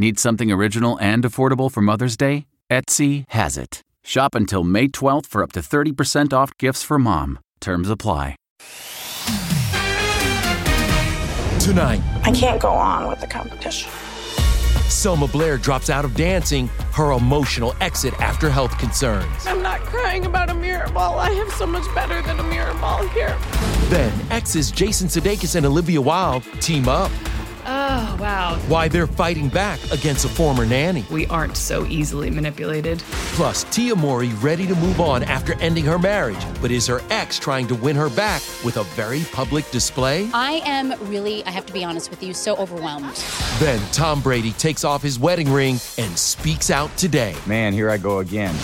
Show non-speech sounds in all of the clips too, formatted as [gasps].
Need something original and affordable for Mother's Day? Etsy has it. Shop until May 12th for up to 30% off gifts for mom. Terms apply. Tonight, I can't go on with the competition. Selma Blair drops out of dancing, her emotional exit after health concerns. I'm not crying about a mirror ball. I have so much better than a mirror ball here. Then, exes Jason Sudeikis and Olivia Wilde team up. Oh, wow. Why they're fighting back against a former nanny. We aren't so easily manipulated. Plus, Tia Mowry ready to move on after ending her marriage, but is her ex trying to win her back with a very public display? I am really, I have to be honest with you, so overwhelmed. Then Tom Brady takes off his wedding ring and speaks out today. Man, here I go again.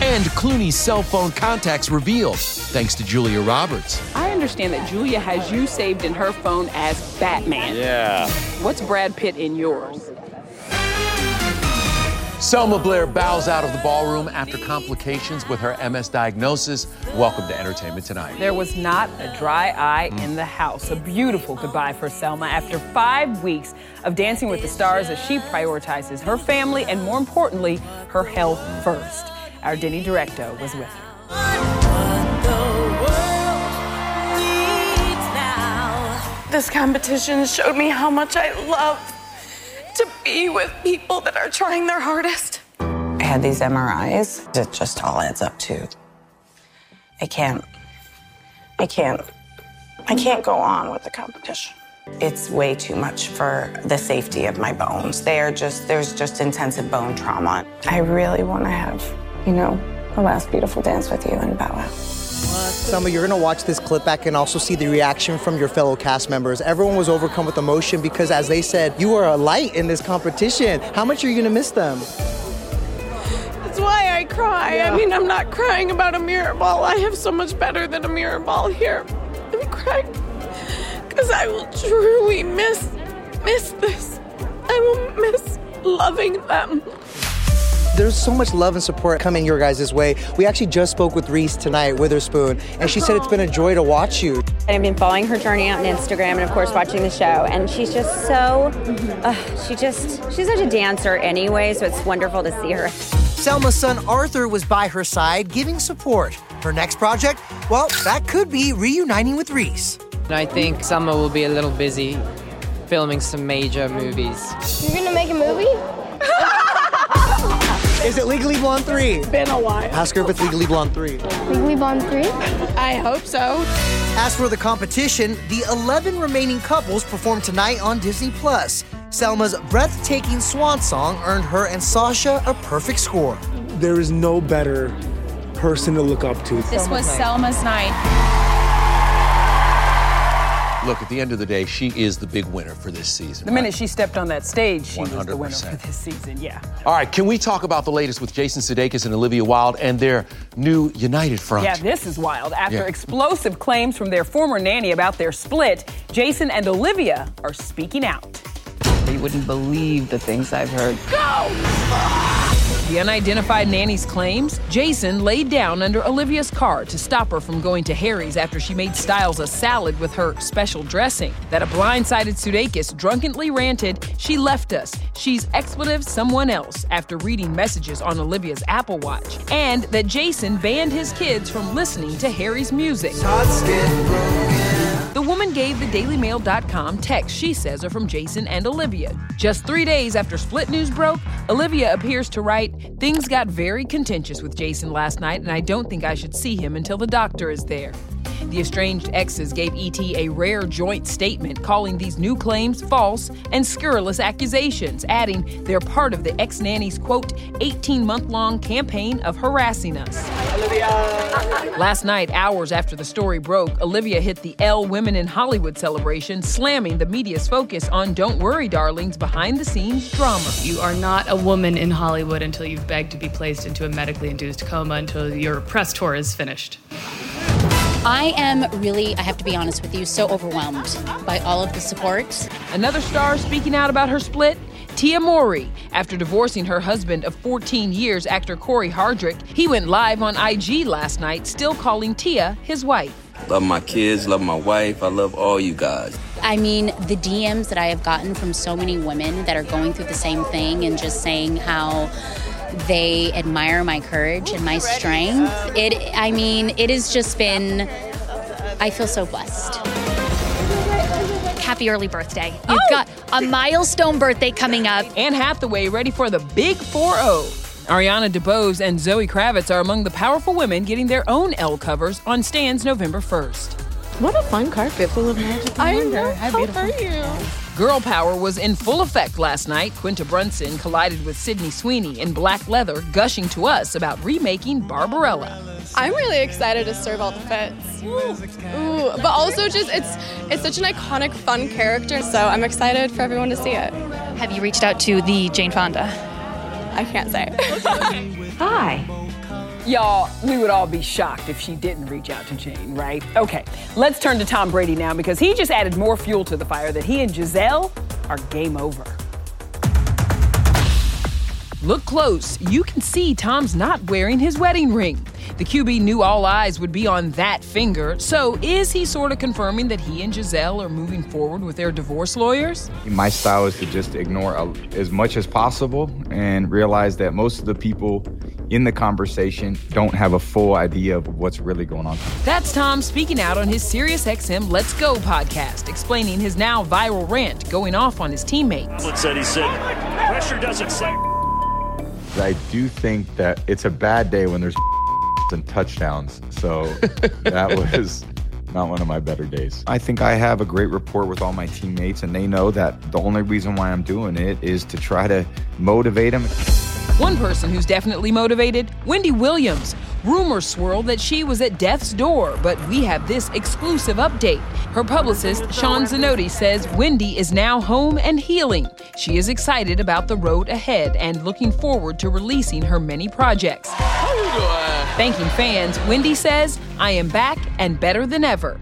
And Clooney's cell phone contacts revealed, thanks to Julia Roberts. I understand that Julia has you saved in her phone as Batman. Yeah. What's Brad Pitt in yours? Selma Blair bows out of the ballroom after complications with her MS diagnosis. Welcome to Entertainment Tonight. There was not a dry eye in the house. A beautiful goodbye for Selma after five weeks of Dancing with the Stars as she prioritizes her family and, more importantly, her health first. Our Denny Directo was with her. This competition showed me how much I love to be with people that are trying their hardest. I had these MRIs. It just all adds up to. I can't. I can't. I can't go on with the competition. It's way too much for the safety of my bones. They are just, there's just intensive bone trauma. I really want to have, you know, a last beautiful dance with you and bow out. Selma, you're going to watch this clip back and also see the reaction from your fellow cast members. Everyone was overcome with emotion because, as they said, you are a light in this competition. How much are you going to miss them? That's why I cry. Yeah. I mean, I'm not crying about a mirror ball. I have so much better than a mirror ball here. I'm crying because I will truly miss miss this. I will miss loving them. There's so much love and support coming your guys' way. We actually just spoke with Reese tonight, Witherspoon, and she said it's been a joy to watch you. I've been following her journey on Instagram and, of course, watching the show. And she's just so, uh, she just, she's such a dancer anyway, so it's wonderful to see her. Selma's son Arthur was by her side, giving support. Her next project, well, that could be reuniting with Reese. I think Selma will be a little busy filming some major movies. You're gonna make a movie? [laughs] Is it Legally Blonde 3? It's been a while. Ask her if it's Legally Blonde 3. Legally Blonde 3? I hope so. As for the competition, the 11 remaining couples perform tonight on Disney Plus. Selma's breathtaking swan song earned her and Sasha a perfect score. There is no better person to look up to. This was Selma's night. Look, at the end of the day, she is the big winner for this season. The minute she stepped on that stage, she was the winner for this season. Yeah. All right, can we talk about the latest with Jason Sudeikis and Olivia Wilde and their new United Front? Yeah, this is wild. After Yeah. explosive claims from their former nanny about their split, Jason and Olivia are speaking out. You wouldn't believe the things I've heard. The unidentified nanny's claims Jason laid down under Olivia's car to stop her from going to Harry's after she made Styles a salad with her special dressing. That a blindsided Sudeikis drunkenly ranted, She left us. She's expletive someone else after reading messages on Olivia's Apple Watch. And that Jason banned his kids from listening to Harry's music. The woman gave the DailyMail.com texts she says are from Jason and Olivia. Just three days after Split News broke, Olivia appears to write, Things got very contentious with Jason last night, and I don't think I should see him until the doctor is there. The estranged exes gave ET a rare joint statement calling these new claims false and scurrilous accusations, adding they're part of the ex nanny's quote, 18 month long campaign of harassing us. Olivia. Last night, hours after the story broke, Olivia hit the ELLE Women in Hollywood celebration, slamming the media's focus on Don't Worry, Darlings behind the scenes drama. You are not a woman in Hollywood until you've begged to be placed into a medically induced coma until your press tour is finished. I am really, I have to be honest with you, so overwhelmed by all of the support. Another star speaking out about her split? Tia Mowry. After divorcing her husband of 14 years, actor Cory Hardrict, he went live on IG last night, still calling Tia his wife. Love my kids, love my wife. I love all you guys. I mean, the DMs that I have gotten from so many women that are going through the same thing and just saying how they admire my courage and my strength. It I mean, it has just been I feel so blessed. Happy early birthday. You've oh! got a milestone birthday coming up. Anne Hathaway ready for the big 4 0. Ariana DeBose and Zoe Kravitz are among the powerful women getting their own ELLE covers on stands November 1st. What a fun carpet full of magic. I wonder. know. How, How are you? Girl power was in full effect last night. Quinta Brunson collided with Sydney Sweeney in black leather, gushing to us about remaking Barbarella. I'm really excited to serve all the fits. Ooh, but also just it's it's such an iconic, fun character, so I'm excited for everyone to see it. Have you reached out to the Jane Fonda? I can't say. [laughs] Hi. Y'all, we would all be shocked if she didn't reach out to Jane, right? Okay, let's turn to Tom Brady now because he just added more fuel to the fire that he and Gisele are game over. Look close. You can see Tom's not wearing his wedding ring. The QB knew all eyes would be on that finger. So, is he sort of confirming that he and Gisele are moving forward with their divorce lawyers? My style is to just ignore a- as much as possible and realize that most of the people in the conversation don't have a full idea of what's really going on. That's Tom speaking out on his SiriusXM Let's Go podcast, explaining his now viral rant going off on his teammates. What said he said, pressure doesn't say. I do think that it's a bad day when there's [laughs] and touchdowns. So that [laughs] was not one of my better days. I think I have a great rapport with all my teammates, and they know that the only reason why I'm doing it is to try to motivate them. One person who's definitely motivated Wendy Williams. Rumors swirl that she was at death's door, but we have this exclusive update. Her publicist, Shawn Zanotti, says Wendy is now home and healing. She is excited about the road ahead and looking forward to releasing her many projects. Thanking fans, Wendy says, I am back and better than ever.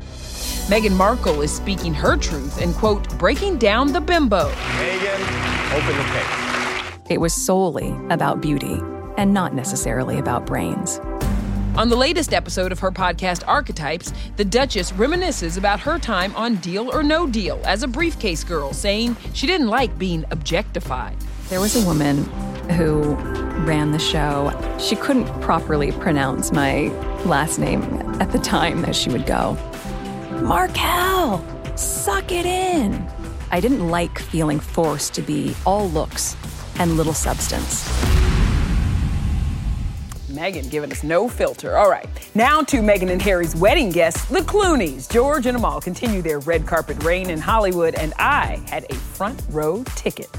Meghan Markle is speaking her truth and, quote, breaking down the bimbo. Meghan, open the case. It was solely about beauty and not necessarily about brains. On the latest episode of her podcast Archetypes, the Duchess reminisces about her time on Deal or No Deal as a briefcase girl, saying she didn't like being objectified. There was a woman who ran the show. She couldn't properly pronounce my last name at the time that she would go, Markel, suck it in. I didn't like feeling forced to be all looks and little substance. Meghan giving us no filter. All right, now to Meghan and Harry's wedding guests, the Clooneys. George and Amal continue their red carpet reign in Hollywood, and I had a front row ticket.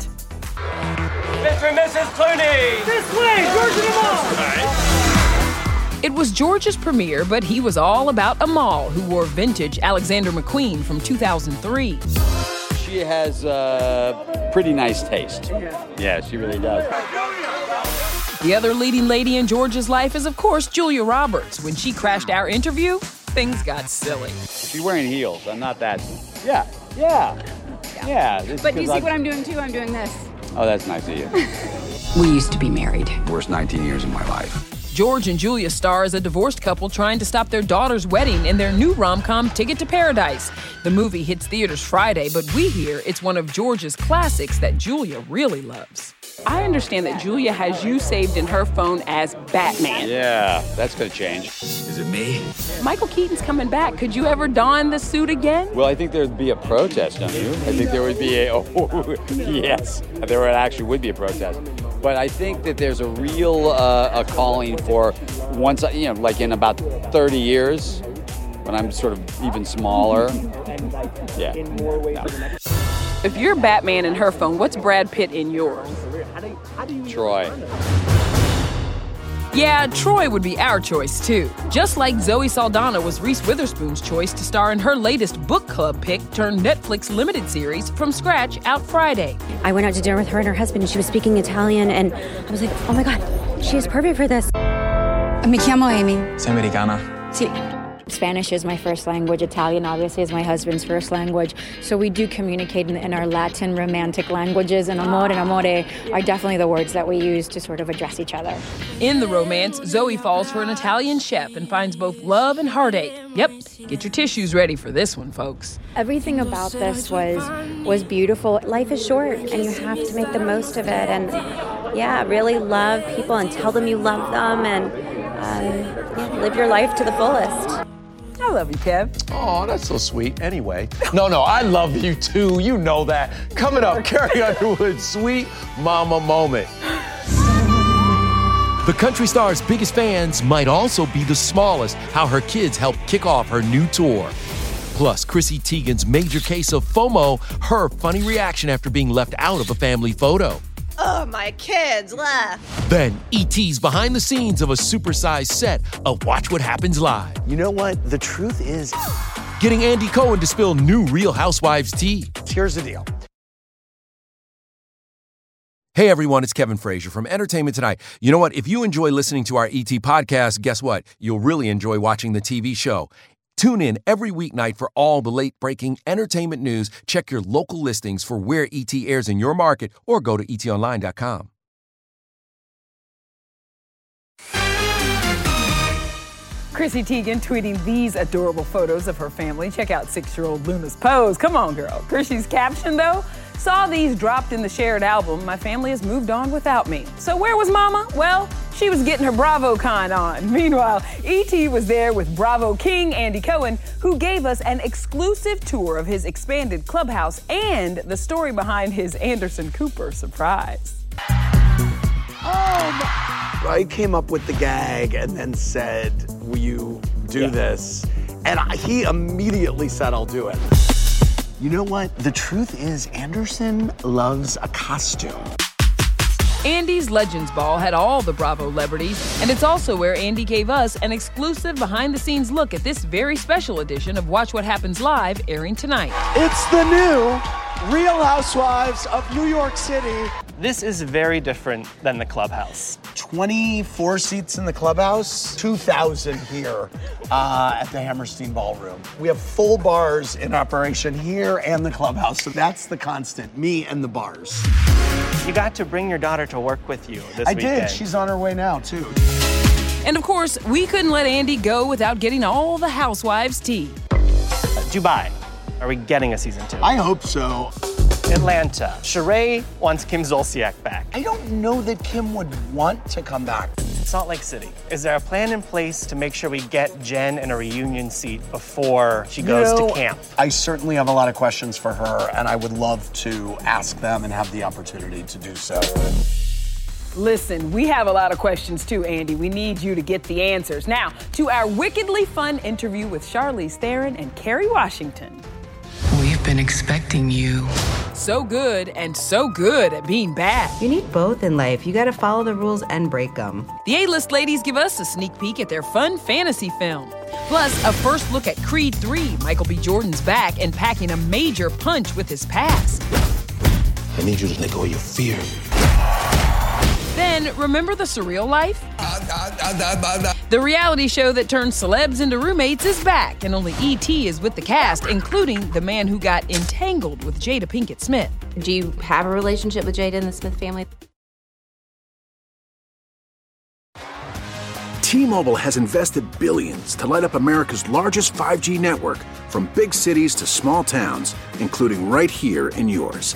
Mr. and Mrs. Clooney! This way, George and Amal! It was George's premiere, but he was all about Amal, who wore vintage Alexander McQueen from 2003. She has uh, pretty nice taste. Yeah, she really does. The other leading lady in George's life is, of course, Julia Roberts. When she crashed our interview, things got silly. She's wearing heels. I'm not that. Yeah, yeah, yeah. this is But do you see I'm- what I'm doing too? I'm doing this. Oh, that's nice of you. [laughs] We used to be married. Worst 19 years of my life. George and Julia star as a divorced couple trying to stop their daughter's wedding in their new rom com Ticket to Paradise. The movie hits theaters Friday, but we hear it's one of George's classics that Julia really loves. I understand that Julia has you saved in her phone as Batman. Yeah, that's gonna change. Is it me? Michael Keaton's coming back. Could you ever don the suit again? Well, I think there'd be a protest, don't you? I think there would be a. [laughs] Oh, yes, there actually would be a protest. But I think that there's a real uh, a calling for once, I- you know, like in about 30 years, when I'm sort of even smaller. Yeah. no. If you're Batman in her phone, what's Brad Pitt in yours? Troy. Yeah, Troy would be our choice too. Just like Zoe Saldana was Reese Witherspoon's choice to star in her latest book club pick turned Netflix limited series From Scratch out Friday. I went out to dinner with her and her husband, and she was speaking Italian, and I was like, oh my God, she is perfect for this. Me chiamo Amy. Sei americana? Sí. Spanish is my first language. Italian, obviously, is my husband's first language. So we do communicate in, in our Latin romantic languages, and amor and amore are definitely the words that we use to sort of address each other. In the romance, Zoe falls for an Italian chef and finds both love and heartache. Yep, get your tissues ready for this one, folks. Everything about this was was beautiful. Life is short, and you have to make the most of it. And yeah, really love people and tell them you love them, and um, yeah, live your life to the fullest. I love you, Kev. Oh, that's so sweet. Anyway, no, no, I love you too. You know that. Coming up, Carrie Underwood's sweet mama moment. The country star's biggest fans might also be the smallest. How her kids helped kick off her new tour. Plus, Chrissy Teigen's major case of FOMO, her funny reaction after being left out of a family photo. Oh, my kids left. Then, ET's behind the scenes of a supersized set of Watch What Happens Live. You know what? The truth is, [gasps] Getting Andy Cohen to spill new Real Housewives tea. here's the deal. Hey everyone, it's Kevin Frazier from Entertainment Tonight. You know what? If you enjoy listening to our ET podcast, guess what? You'll really enjoy watching the TV show. Tune in every weeknight for all the late breaking entertainment news. Check your local listings for where ET airs in your market or go to etonline.com. Chrissy Teigen tweeting these adorable photos of her family. Check out six year old Luna's pose. Come on, girl. Chrissy's caption, though, saw these dropped in the shared album. My family has moved on without me. So, where was Mama? Well, she was getting her BravoCon on. [laughs] Meanwhile, E.T. was there with Bravo King Andy Cohen, who gave us an exclusive tour of his expanded clubhouse and the story behind his Anderson Cooper surprise. Oh I came up with the gag and then said, Will you do this? And I, he immediately said, I'll do it. You know what? The truth is, Anderson loves a costume. Andy's Legends Ball had all the Bravo celebrities, and it's also where Andy gave us an exclusive behind the scenes look at this very special edition of Watch What Happens Live airing tonight. It's the new Real Housewives of New York City. This is very different than the clubhouse. 24 seats in the clubhouse, 2,000 here uh, at the Hammerstein Ballroom. We have full bars in operation here and the clubhouse, so that's the constant, me and the bars. You got to bring your daughter to work with you this I weekend. did. She's on her way now, too. And of course, we couldn't let Andy go without getting all the housewives' tea. Uh, Dubai. Are we getting a season two? I hope so. Atlanta. Sheree wants Kim Zolciak back. I don't know that Kim would want to come back. Salt Lake City. Is there a plan in place to make sure we get Jen in a reunion seat before she goes You know, to camp? I certainly have a lot of questions for her, and I would love to ask them and have the opportunity to do so. Listen, we have a lot of questions too, Andy. We need you to get the answers. Now, to our wickedly fun interview with Charlize Theron and Kerry Washington. We've been expecting you. So good and so good at being bad. You need both in life. You gotta follow the rules and break them. The A list ladies give us a sneak peek at their fun fantasy film. Plus, a first look at Creed 3. Michael B. Jordan's back and packing a major punch with his past. I need you to let go of your fear. Then, remember The Surreal Life? The reality show that turns celebs into roommates is back, and only E.T. is with the cast, including the man who got entangled with Jada Pinkett Smith. Do you have a relationship with Jada and the Smith family? T-Mobile has invested billions to light up America's largest 5G network from big cities to small towns, including right here in yours.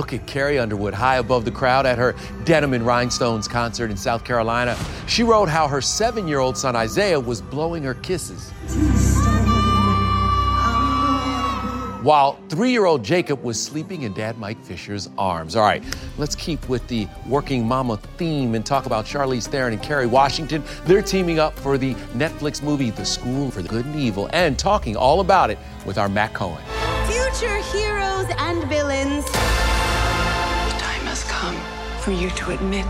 Look at Carrie Underwood high above the crowd at her Denim and Rhinestones concert in South Carolina. She wrote how her seven year old son Isaiah was blowing her kisses. While three year old Jacob was sleeping in Dad Mike Fisher's arms. All right, let's keep with the working mama theme and talk about Charlize Theron and Kerry Washington. They're teaming up for the Netflix movie The School for the Good and Evil and talking all about it with our Matt Cohen. Future heroes and villains. For you to admit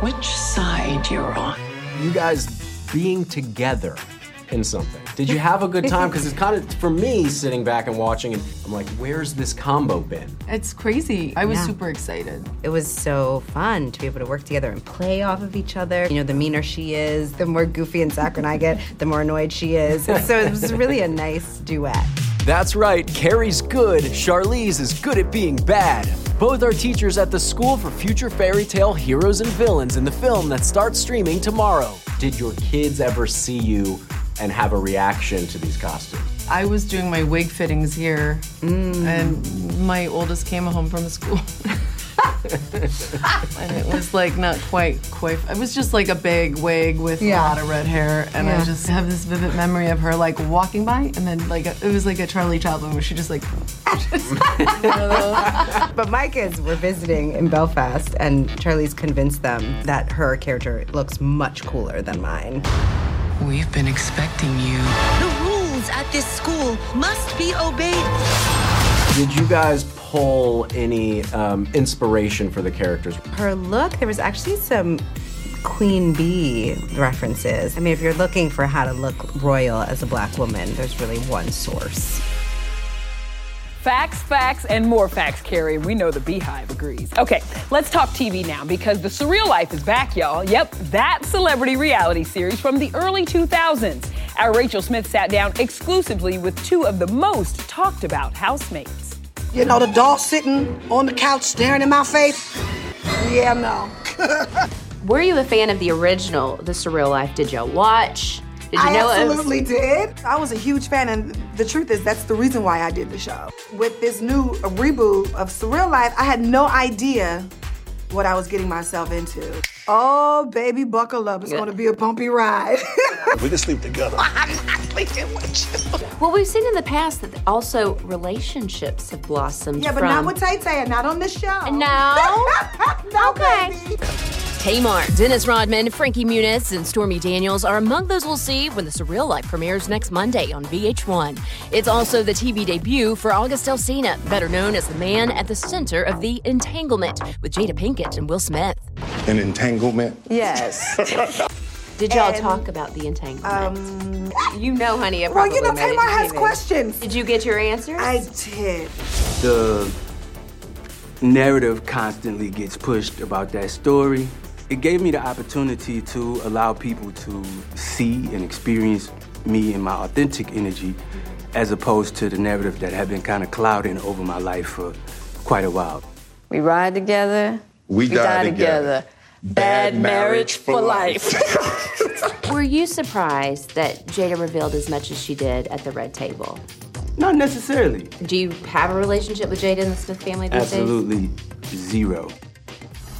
which side you're on. You guys being together in something. Did you have a good time? Because it's kind of, for me, sitting back and watching, and I'm like, where's this combo been? It's crazy. I was Yeah. super excited. It was so fun to be able to work together and play off of each other. You know, the meaner she is, the more goofy and saccharine I get, the more annoyed she is. So it was really a nice duet. That's right, Carrie's good, Charlize is good at being bad. Both are teachers at the School for Future Fairy Tale Heroes and Villains in the film that starts streaming tomorrow. Did your kids ever see you and have a reaction to these costumes? I was doing my wig fittings here, and my oldest came home from school. [laughs] [laughs] and it was like not quite quite it was just like a big wig with a lot of red hair and Yeah. i just have this vivid memory of her like walking by and then like it was like a charlie chaplin where she just like [laughs] but my kids were visiting in Belfast, and Charlize convinced them that her character looks much cooler than mine. We've been expecting you. The rules at this school must be obeyed. Did you guys pull any um, inspiration for the characters? Her look, there was actually some Queen Bey references. I mean, if you're looking for how to look royal as a black woman, there's really one source. Facts, facts, and more facts, Carrie. We know the BeyHive agrees. Okay, let's talk TV now because The Surreal Life is back, y'all. Yep, that celebrity reality series from the early 2000s. Our Rachel Smith sat down exclusively with two of the most talked about housemates. You know, the dog sitting on the couch staring in my face? Yeah, no. [laughs] Were you a fan of the original The Surreal Life? Did you watch? Did you I know it was- absolutely did. I was a huge fan, and the truth is, that's the reason why I did the show. With this new reboot of Surreal Life, I had no idea what I was getting myself into. Oh, baby, buckle up. It's going to be a bumpy ride. [laughs] We can sleep together. [laughs] Well, we've seen in the past that also relationships have blossomed. yeah, but from... not with Tay Tay and not on this show. No? [laughs] no, Okay. Tamar, Dennis Rodman, Frankie Muniz, and Stormy Daniels are among those we'll see when The Surreal Life premieres next Monday on VH1. It's also the TV debut for August Alsina, better known as the man at the center of The Entanglement, with Jada Pinkett and Will Smith. An entanglement. Yes. [laughs] Did y'all And, talk about the entanglement? Um, you know, honey, it well, probably you know, made Tamar has TV. questions. Did you get your answers? I did. The narrative constantly gets pushed about that story. It gave me the opportunity to allow people to see and experience me and my authentic energy as opposed to the narrative that had been kind of clouding over my life for quite a while. We ride together. We die together. Bad marriage for life. [laughs] Were you surprised that Jada revealed as much as she did at the red table? Not necessarily. Do you have a relationship with Jada and the Smith family these days? Absolutely zero.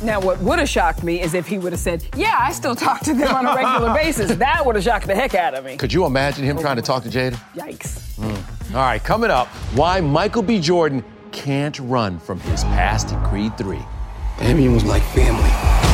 Now, what would have shocked me is if he would have said, Yeah, I still talk to them on a regular [laughs] basis. That would have shocked the heck out of me. Could you imagine him trying to talk to Jada? Yikes. Hmm. All right, coming up, why Michael B. Jordan can't run from his past in Creed 3. Damian was like family.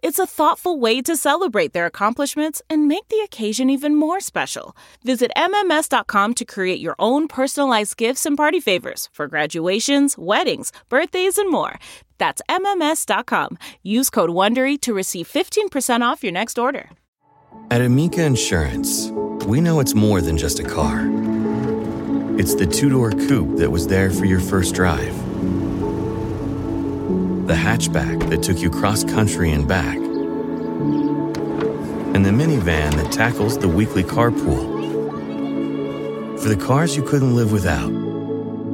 It's a thoughtful way to celebrate their accomplishments and make the occasion even more special. Visit MMS.com to create your own personalized gifts and party favors for graduations, weddings, birthdays, and more. That's MMS.com. Use code WONDERY to receive 15% off your next order. At Amica Insurance, we know it's more than just a car. It's the two door coupe that was there for your first drive, the hatchback that took you cross country and back, and the minivan that tackles the weekly carpool. For the cars you couldn't live without,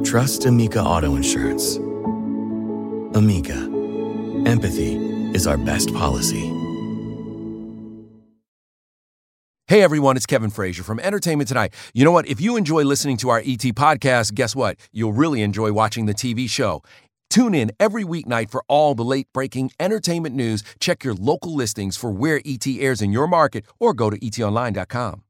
trust Amica Auto Insurance. Amica, empathy is our best policy. Hey everyone, it's Kevin Frazier from Entertainment Tonight. You know what? If you enjoy listening to our ET podcast, guess what? You'll really enjoy watching the TV show. Tune in every weeknight for all the late breaking entertainment news. Check your local listings for where ET airs in your market or go to etonline.com.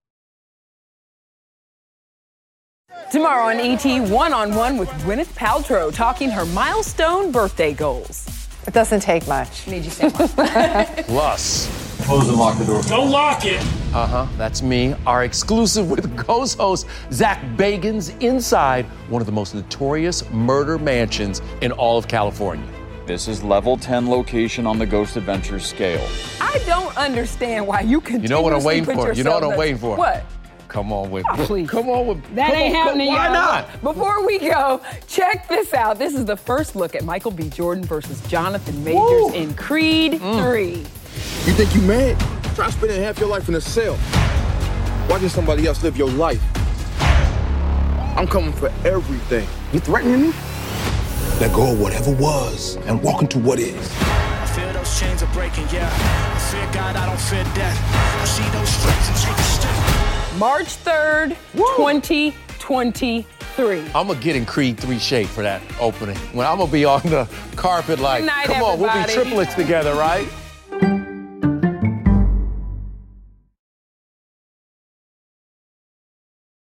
Tomorrow on ET, one on one with Gwyneth Paltrow talking her milestone birthday goals. It doesn't take much. Need you say [laughs] Plus, Close and lock the door. Don't lock it. Uh huh. That's me. Our exclusive with Ghost host Zach Bagans inside one of the most notorious murder mansions in all of California. This is level 10 location on the Ghost Adventures scale. I don't understand why you can. You know what I'm waiting for? You know what I'm waiting for? What? Come on with Oh, please. Come on with That ain't on, come- happening. Why y'all. not? Before we go, check this out. This is the first look at Michael B. Jordan versus Jonathan Majors Woo. in Creed Mm. 3. You think you mad? Try spending half your life in a cell. Watching somebody else live your life. I'm coming for everything. You threatening me? Let go of whatever was and walk into what is. I feel those chains are breaking, yeah. I fear God, I don't fear death. I see those stripes and take a step. March 3rd, 2023. I'm gonna get in Creed 3 shape for that opening. When I'm gonna be on the [laughs] carpet like, Good night, come on, we'll be triplets together, right?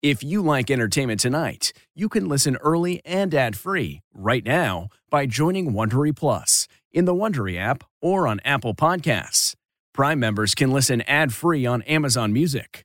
If you like entertainment tonight, you can listen early and ad-free right now by joining Wondery Plus in the Wondery app or on Apple Podcasts. Prime members can listen ad-free on Amazon Music.